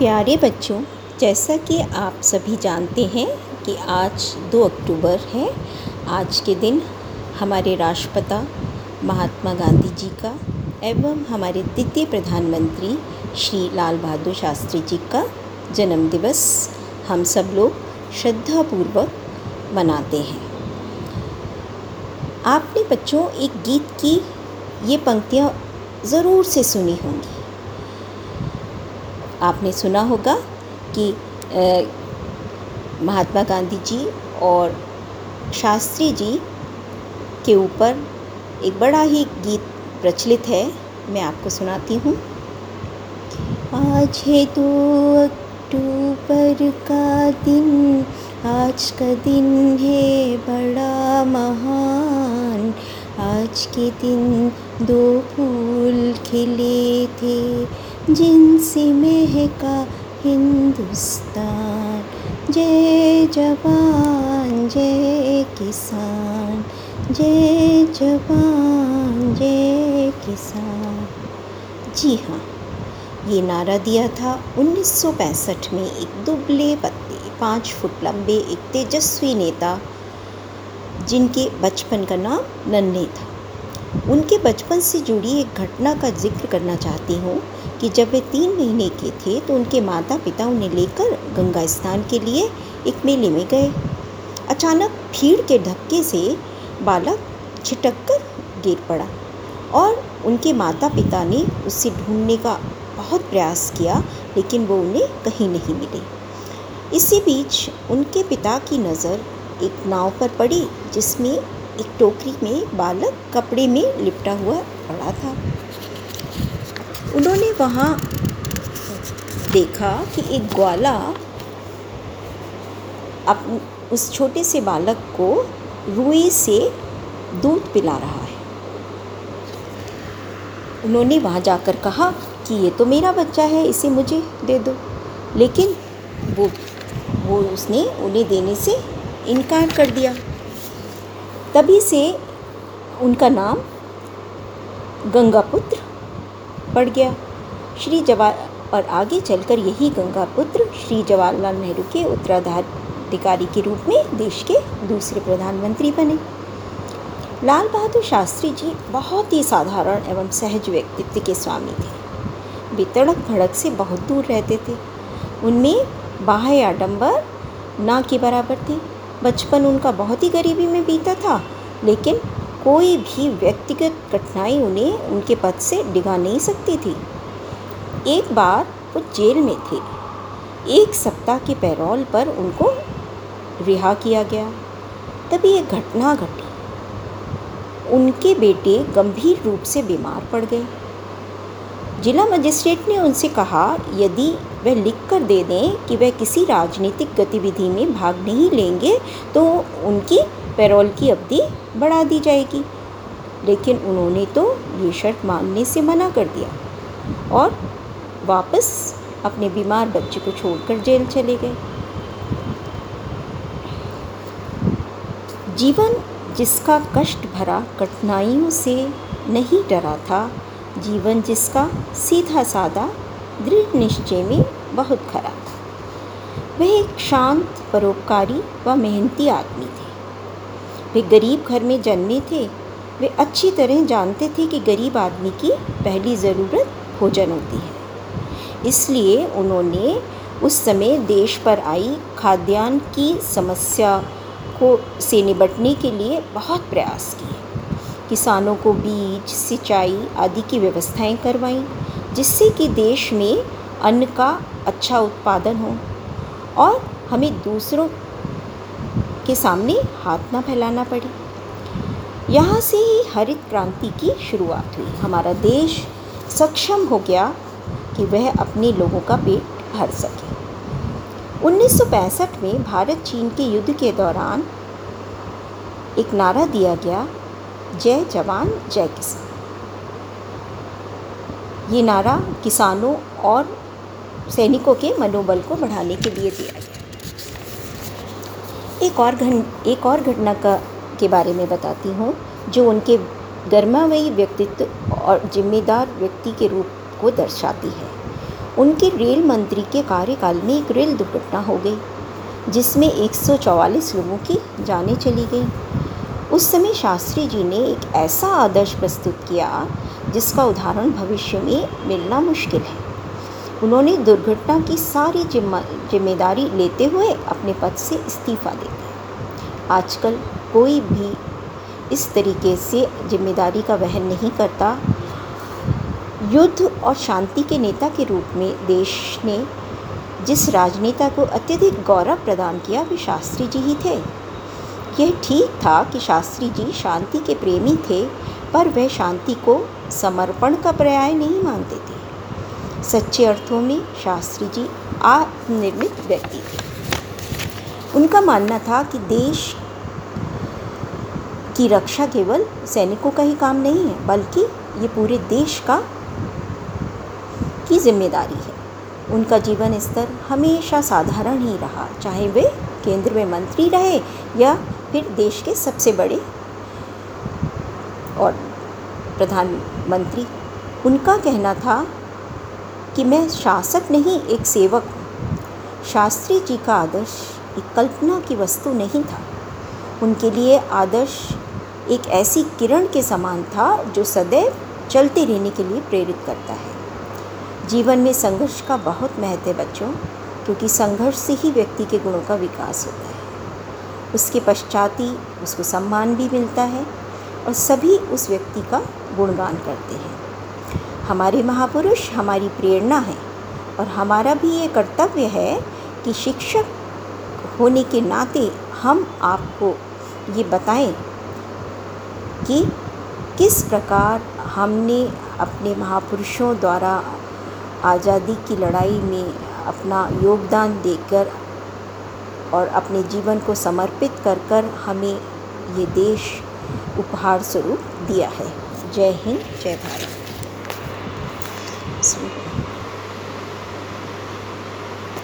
प्यारे बच्चों, जैसा कि आप सभी जानते हैं कि आज 2 अक्टूबर है। आज के दिन हमारे राष्ट्रपिता महात्मा गांधी जी का एवं हमारे द्वितीय प्रधानमंत्री श्री लाल बहादुर शास्त्री जी का जन्म दिवस हम सब लोग श्रद्धापूर्वक मनाते हैं। आपने बच्चों, एक गीत की ये पंक्तियाँ ज़रूर से सुनी होंगी। आपने सुना होगा कि महात्मा गांधी जी और शास्त्री जी के ऊपर एक बड़ा ही गीत प्रचलित है, मैं आपको सुनाती हूँ। आज है दो अक्टूबर का दिन, आज का दिन है बड़ा महान। आज के दिन दो फूल खिले थे, जिनसे महका हिंदुस्तान। जय जवान, जय किसान, जय जवान, जय किसान। जी हाँ ये नारा दिया था 1965 में एक दुबले पत्ते, पाँच फुट लंबे एक तेजस्वी नेता जिनके बचपन का नाम नन्हे था। उनके बचपन से जुड़ी एक घटना का ज़िक्र करना चाहती हूँ कि जब वे तीन महीने के थे तो उनके माता पिता उन्हें लेकर गंगा स्नान के लिए एक मेले में गए। अचानक भीड़ के धक्के से बालक छिटक कर गिर पड़ा और उनके माता पिता ने उसे ढूँढने का बहुत प्रयास किया, लेकिन वो उन्हें कहीं नहीं मिले। इसी बीच उनके पिता की नज़र एक नाव पर पड़ी, जिसमें एक टोकरी में बालक कपड़े में लिपटा हुआ पड़ा था। उन्होंने वहाँ देखा कि एक ग्वाला अप, उस छोटे से बालक को रुई से दूध पिला रहा है। उन्होंने वहाँ जाकर कहा कि ये तो मेरा बच्चा है, इसे मुझे दे दो। लेकिन वो वो उसने उन्हें देने से इनकार कर दिया। तभी से उनका नाम गंगापुत्र पड़ गया। श्री जवाहर, और आगे चलकर यही गंगापुत्र श्री जवाहरलाल नेहरू के उत्तराधिकारी के रूप में देश के दूसरे प्रधानमंत्री बने। लाल बहादुर शास्त्री जी बहुत ही साधारण एवं सहज व्यक्तित्व के स्वामी थे। वे तड़क भड़क से बहुत दूर रहते थे। उनमें बाह्य आडंबर ना के बराबर थे। बचपन उनका बहुत ही गरीबी में बीता था, लेकिन कोई भी व्यक्तिगत कठिनाई उन्हें उनके पद से डिगा नहीं सकती थी। एक बार वो जेल में थे। एक सप्ताह के पैरोल पर उनको रिहा किया गया। तभी एक घटना घटी। उनके बेटे गंभीर रूप से बीमार पड़ गए। जिला मजिस्ट्रेट ने उनसे कहा, यदि वह लिख कर दे दें कि वह किसी राजनीतिक गतिविधि में भाग नहीं लेंगे तो उनकी पैरोल की अवधि बढ़ा दी जाएगी। लेकिन उन्होंने तो ये शर्त मानने से मना कर दिया और वापस अपने बीमार बच्चे को छोड़कर जेल चले गए। जीवन जिसका कष्ट भरा कठिनाइयों से नहीं डरा था जीवन जिसका सीधा साधा, दृढ़ निश्चय में बहुत खरा था। वह एक शांत, परोपकारी व मेहनती आदमी थे। वे गरीब घर में जन्मे थे। वे अच्छी तरह जानते थे कि गरीब आदमी की पहली ज़रूरत भोजन होती है। इसलिए उन्होंने उस समय देश पर आई खाद्यान्न की समस्या को से निपटने के लिए बहुत प्रयास किए। किसानों को बीज, सिंचाई आदि की व्यवस्थाएँ करवाईं, जिससे कि देश में अन्न का अच्छा उत्पादन हो और हमें दूसरों के सामने हाथ ना फैलाना पड़े। यहाँ से ही हरित क्रांति की शुरुआत हुई। हमारा देश सक्षम हो गया कि वह अपने लोगों का पेट भर सके। 1965 में भारत चीन के युद्ध के दौरान एक नारा दिया गया जय जवान, जय किसान। ये नारा किसानों और सैनिकों के मनोबल को बढ़ाने के लिए दिया गया। एक और घन, एक और घटना का, के बारे में बताती हूँ, जो उनके गर्मावयी व्यक्तित्व और जिम्मेदार व्यक्ति के रूप को दर्शाती है। उनके रेल मंत्री के कार्यकाल में एक रेल दुर्घटना हो गई, जिसमें 144 लोगों की जानें चली गई। उस समय शास्त्री जी ने एक ऐसा आदर्श प्रस्तुत किया, जिसका उदाहरण भविष्य में मिलना मुश्किल है। उन्होंने दुर्घटना की सारी ज़िम्मेदारी लेते हुए अपने पद से इस्तीफा दे दिया। आजकल कोई भी इस तरीके से ज़िम्मेदारी का वहन नहीं करता। युद्ध और शांति के नेता के रूप में देश ने जिस राजनेता को अत्यधिक गौरव प्रदान किया, वे शास्त्री जी ही थे। यह ठीक था कि शास्त्री जी शांति के प्रेमी थे, पर वह शांति को समर्पण का पर्याय नहीं मानते थे। सच्चे अर्थों में शास्त्री जी आत्मनिर्मित व्यक्ति थे। उनका मानना था कि देश की रक्षा केवल सैनिकों का ही काम नहीं है, बल्कि ये पूरे देश का की ज़िम्मेदारी है। उनका जीवन स्तर हमेशा साधारण ही रहा, चाहे वे केंद्र में मंत्री रहे या फिर देश के सबसे बड़े और प्रधानमंत्री। उनका कहना था कि मैं शासक नहीं, एक सेवक हूँ। शास्त्री जी का आदर्श एक कल्पना की वस्तु नहीं था। उनके लिए आदर्श एक ऐसी किरण के समान था जो सदैव चलते रहने के लिए प्रेरित करता है। जीवन में संघर्ष का बहुत महत्व है बच्चों, क्योंकि संघर्ष से ही व्यक्ति के गुणों का विकास होता है। उसके पश्चात ही उसको सम्मान भी मिलता है और सभी उस व्यक्ति का गुणगान करते हैं। हमारे महापुरुष हमारी प्रेरणा है और हमारा भी ये कर्तव्य है कि शिक्षक होने के नाते हम आपको ये बताएँ कि किस प्रकार हमने अपने महापुरुषों द्वारा आज़ादी की लड़ाई में अपना योगदान देकर और अपने जीवन को समर्पित कर कर हमें ये देश उपहार स्वरूप दिया है। जय हिंद, जय भारत।